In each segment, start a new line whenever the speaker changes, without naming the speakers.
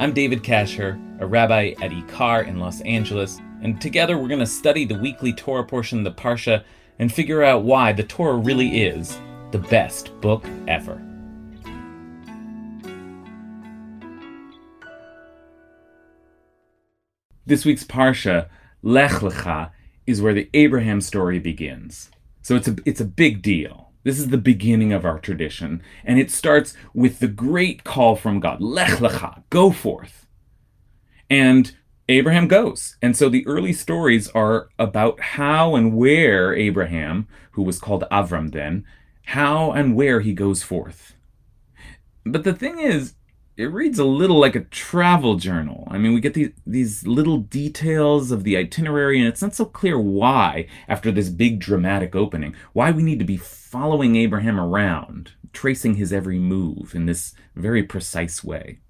I'm David Kasher, a rabbi at Ikar in Los Angeles, and together we're going to study the weekly Torah portion of the Parsha and figure out why the Torah really is the best book ever. This week's Parsha, Lech Lecha, is where the Abraham story begins. So it's a, it's a big deal. This is the beginning of our tradition, and it starts with the great call from God, Lech Lecha, go forth. And Abraham goes. And so the early stories are about how and where Abraham, who was called Avram then, how and where he goes forth. But the thing is, it reads a little like a travel journal. I mean, we get these these little details of the itinerary, and it's not so clear why, after this big dramatic opening, why we need to be following Abraham around, tracing his every move in this very precise way.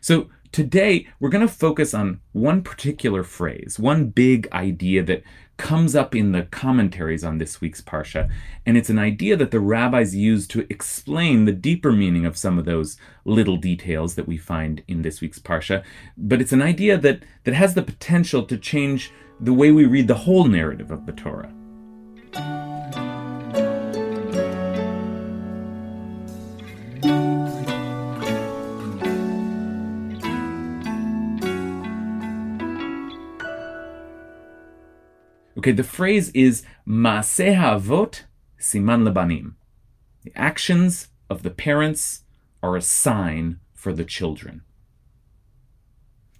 So today we're going to focus on one particular phrase, one big idea that comes up in the commentaries on this week's Parsha, and it's an idea that the rabbis use to explain the deeper meaning of some of those little details that we find in this week's Parsha. But it's an idea that, that has the potential to change the way we read the whole narrative of the Torah. Okay, the phrase is Maaseh Avot Siman Lebanim. The actions of the parents are a sign for the children.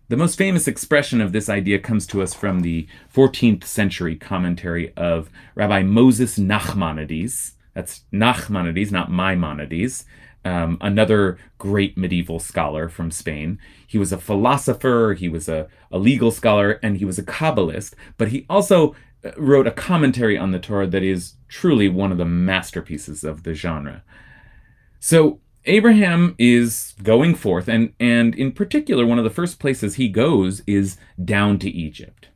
The most famous expression of this idea comes to us from the 14th century commentary of Rabbi Moses Nachmanides. That's Nachmanides, not Maimonides, um, another great medieval scholar from Spain. He was a philosopher, he was a, a legal scholar, and he was a Kabbalist, but he also wrote a commentary on the Torah that is truly one of the masterpieces of the genre. So Abraham is going forth, and, and in particular, one of the first places he goes is down to Egypt.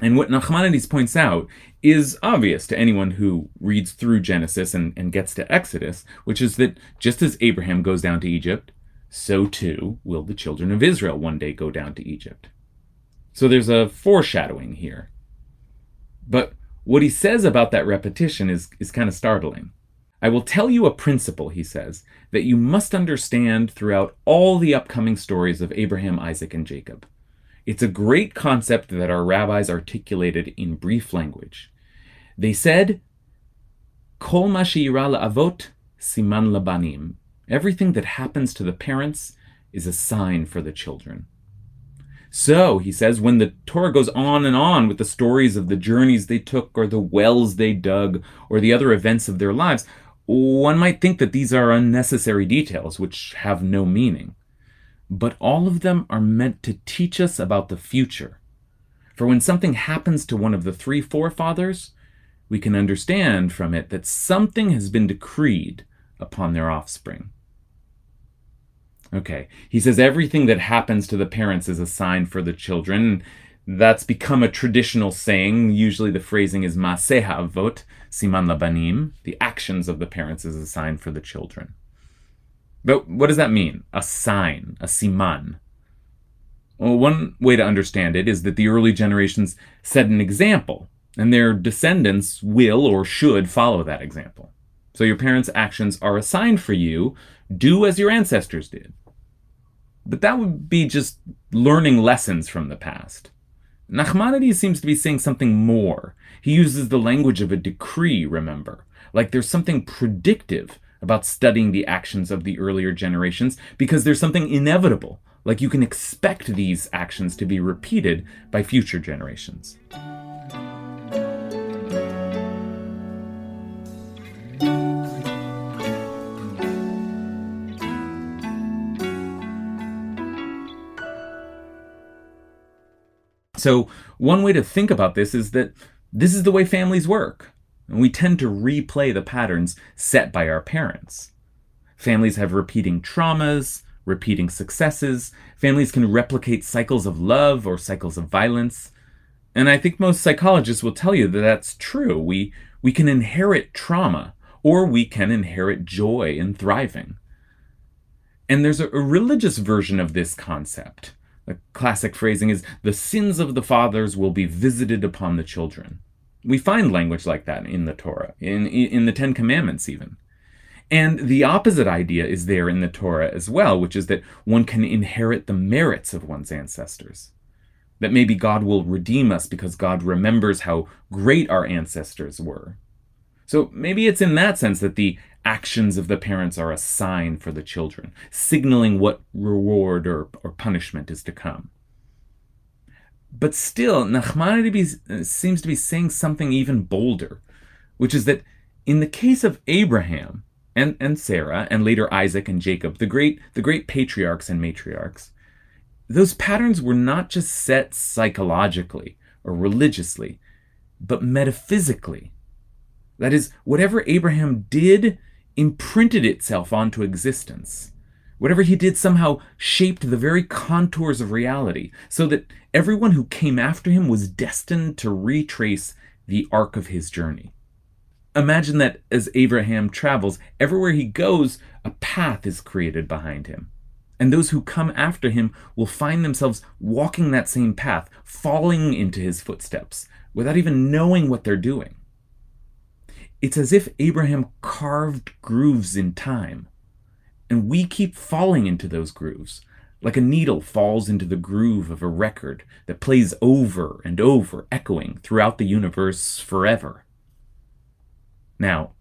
And what Nachmanides points out is obvious to anyone who reads through Genesis and, and gets to Exodus, which is that just as Abraham goes down to Egypt, so too will the children of Israel one day go down to Egypt. So there's a foreshadowing here. But what he says about that repetition is, is kind of startling. I will tell you a principle, he says, that you must understand throughout all the upcoming stories of Abraham, Isaac, and Jacob. It's a great concept that our rabbis articulated in brief language. They said, Kol mashira avot siman labanim. Everything that happens to the parents is a sign for the children. So, he says, when the Torah goes on and on with the stories of the journeys they took, or the wells they dug, or the other events of their lives, one might think that these are unnecessary details which have no meaning. But all of them are meant to teach us about the future. For when something happens to one of the three forefathers, we can understand from it that something has been decreed upon their offspring. Okay. He says everything that happens to the parents is a sign for the children. That's become a traditional saying. Usually the phrasing is Maseha Avot, Siman Labanim. The actions of the parents is a sign for the children. But what does that mean? A sign, a siman. Well, one way to understand it is that the early generations set an example, and their descendants will or should follow that example. So your parents' actions are a sign for you. Do as your ancestors did. But that would be just learning lessons from the past. Nachmanides seems to be saying something more. He uses the language of a decree, remember, like there's something predictive about studying the actions of the earlier generations because there's something inevitable, like you can expect these actions to be repeated by future generations. So, one way to think about this is that this is the way families work. And we tend to replay the patterns set by our parents. Families have repeating traumas, repeating successes. Families can replicate cycles of love or cycles of violence. And I think most psychologists will tell you that that's true. We, we can inherit trauma, or we can inherit joy and thriving. And there's a, a religious version of this concept. The classic phrasing is the sins of the fathers will be visited upon the children. We find language like that in the Torah, in, in the Ten Commandments, even. And the opposite idea is there in the Torah as well, which is that one can inherit the merits of one's ancestors. That maybe God will redeem us because God remembers how great our ancestors were. So maybe it's in that sense that the actions of the parents are a sign for the children, signaling what reward or, or punishment is to come. But still, Nachmanides uh, seems to be saying something even bolder, which is that in the case of Abraham and, and Sarah, and later Isaac and Jacob, the great, the great patriarchs and matriarchs, those patterns were not just set psychologically or religiously, but metaphysically. That is, whatever Abraham did imprinted itself onto existence. Whatever he did somehow shaped the very contours of reality, so that everyone who came after him was destined to retrace the arc of his journey. Imagine that as Abraham travels, everywhere he goes, a path is created behind him. And those who come after him will find themselves walking that same path, falling into his footsteps, without even knowing what they're doing. It's as if Abraham carved grooves in time, and we keep falling into those grooves, like a needle falls into the groove of a record that plays over and over, echoing throughout the universe forever. Now,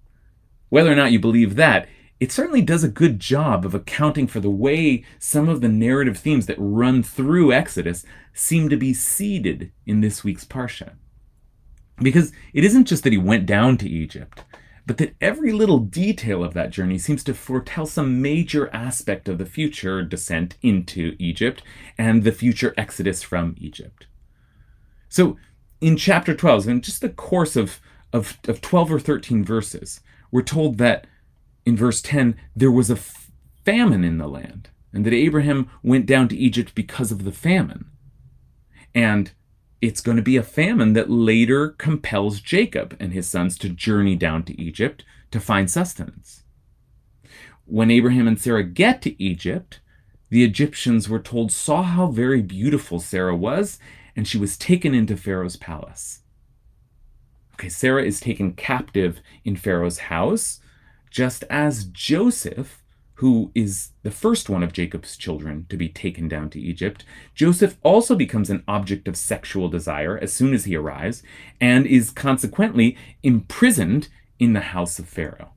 whether or not you believe that, it certainly does a good job of accounting for the way some of the narrative themes that run through Exodus seem to be seeded in this week's Parsha. Because it isn't just that he went down to Egypt, but that every little detail of that journey seems to foretell some major aspect of the future descent into Egypt and the future exodus from Egypt. So, in chapter 12, in just the course of, of, of 12 or 13 verses, we're told that in verse 10, there was a famine in the land, and that Abraham went down to Egypt because of the famine. And it's going to be a famine that later compels Jacob and his sons to journey down to Egypt to find sustenance. When Abraham and Sarah get to Egypt, the Egyptians were told saw how very beautiful Sarah was, and she was taken into Pharaoh's palace. Okay, Sarah is taken captive in Pharaoh's house, just as Joseph who is the first one of Jacob's children to be taken down to Egypt, Joseph also becomes an object of sexual desire as soon as he arrives, and is consequently imprisoned in the house of Pharaoh.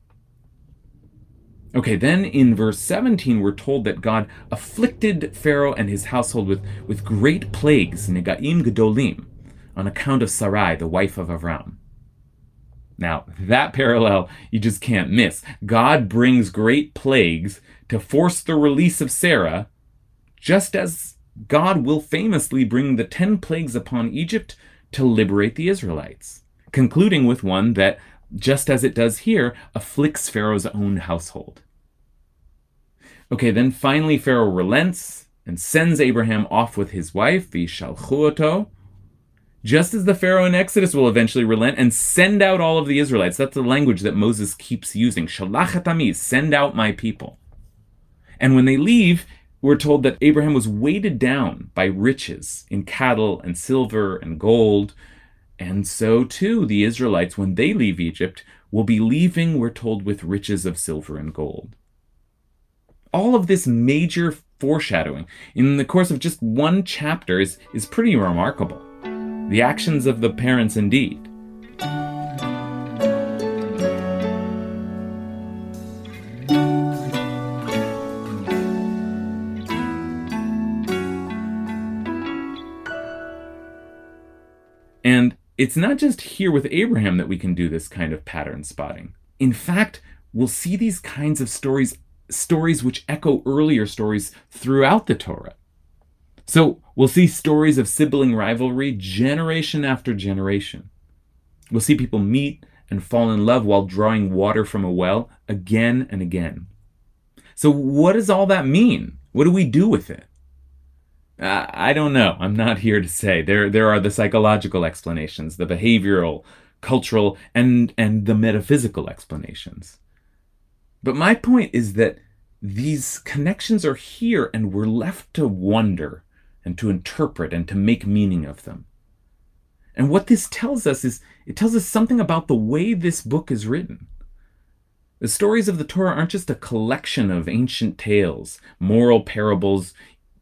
Okay, then in verse 17, we're told that God afflicted Pharaoh and his household with, with great plagues, negaim gedolim, on account of Sarai, the wife of Avram. Now, that parallel you just can't miss. God brings great plagues to force the release of Sarah, just as God will famously bring the ten plagues upon Egypt to liberate the Israelites, concluding with one that, just as it does here, afflicts Pharaoh's own household. Okay, then finally Pharaoh relents and sends Abraham off with his wife, the just as the Pharaoh in Exodus will eventually relent and send out all of the Israelites. That's the language that Moses keeps using. Shalach et ami, send out my people. And when they leave, we're told that Abraham was weighted down by riches in cattle and silver and gold. And so too, the Israelites, when they leave Egypt, will be leaving, we're told, with riches of silver and gold. All of this major foreshadowing in the course of just one chapter is, is pretty remarkable the actions of the parents indeed. And it's not just here with Abraham that we can do this kind of pattern spotting. In fact, we'll see these kinds of stories, stories which echo earlier stories throughout the Torah. So we'll see stories of sibling rivalry generation after generation. We'll see people meet and fall in love while drawing water from a well again and again. So, what does all that mean? What do we do with it? Uh, I don't know. I'm not here to say. There, there are the psychological explanations, the behavioral, cultural, and, and the metaphysical explanations. But my point is that these connections are here and we're left to wonder and to interpret and to make meaning of them. And what this tells us is it tells us something about the way this book is written. The stories of the Torah aren't just a collection of ancient tales, moral parables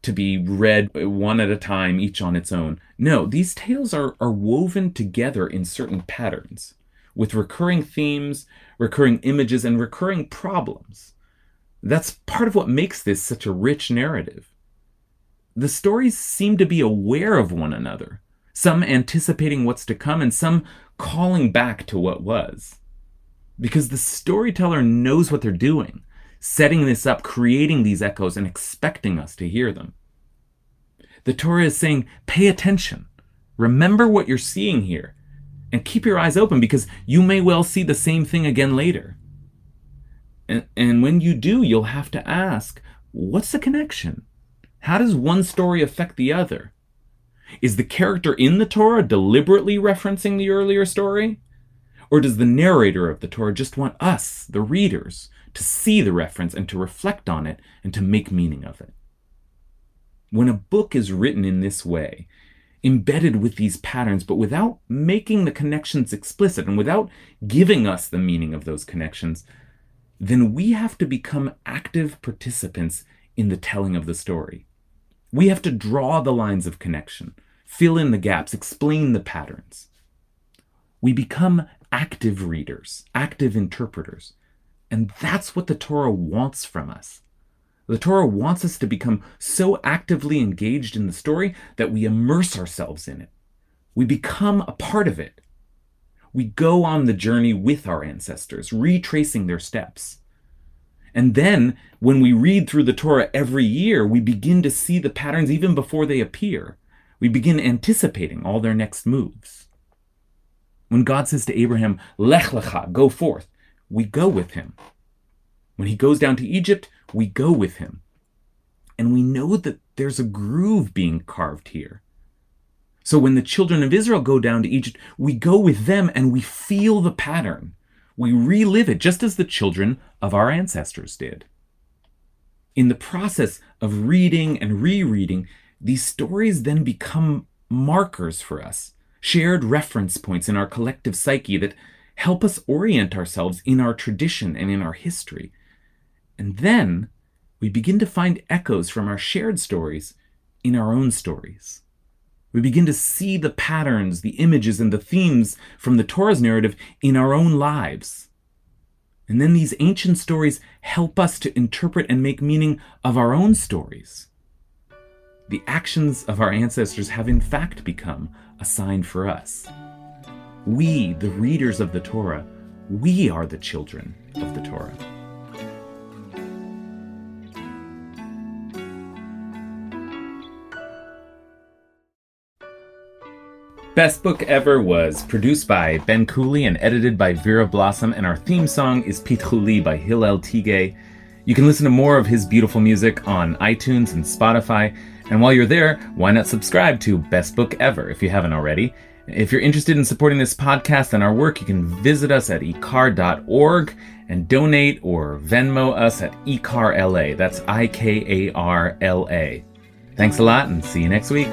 to be read one at a time, each on its own. No, these tales are, are woven together in certain patterns, with recurring themes, recurring images, and recurring problems. That's part of what makes this such a rich narrative. The stories seem to be aware of one another, some anticipating what's to come, and some calling back to what was. Because the storyteller knows what they're doing, setting this up, creating these echoes, and expecting us to hear them. The Torah is saying, pay attention. Remember what you're seeing here, and keep your eyes open because you may well see the same thing again later. And, and when you do, you'll have to ask, what's the connection? How does one story affect the other? Is the character in the Torah deliberately referencing the earlier story? Or does the narrator of the Torah just want us, the readers, to see the reference and to reflect on it and to make meaning of it? When a book is written in this way, embedded with these patterns, but without making the connections explicit and without giving us the meaning of those connections, then we have to become active participants in the telling of the story. We have to draw the lines of connection, fill in the gaps, explain the patterns. We become active readers, active interpreters. And that's what the Torah wants from us. The Torah wants us to become so actively engaged in the story that we immerse ourselves in it. We become a part of it. We go on the journey with our ancestors, retracing their steps. And then, when we read through the Torah every year, we begin to see the patterns even before they appear. We begin anticipating all their next moves. When God says to Abraham, Lech lecha, go forth, we go with him. When he goes down to Egypt, we go with him. And we know that there's a groove being carved here. So when the children of Israel go down to Egypt, we go with them and we feel the pattern. We relive it just as the children of our ancestors did. In the process of reading and rereading, these stories then become markers for us, shared reference points in our collective psyche that help us orient ourselves in our tradition and in our history. And then we begin to find echoes from our shared stories in our own stories. We begin to see the patterns, the images, and the themes from the Torah's narrative in our own lives. And then these ancient stories help us to interpret and make meaning of our own stories. The actions of our ancestors have in fact become a sign for us. We, the readers of the Torah, we are the children of the Torah. Best Book Ever was produced by Ben Cooley and edited by Vera Blossom, and our theme song is Pitchuli by Hillel Tigay. You can listen to more of his beautiful music on iTunes and Spotify. And while you're there, why not subscribe to Best Book Ever if you haven't already? If you're interested in supporting this podcast and our work, you can visit us at ikar.org and donate or Venmo us at ikarla. That's I K A R L A. Thanks a lot and see you next week.